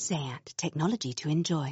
Zant, technology to enjoy.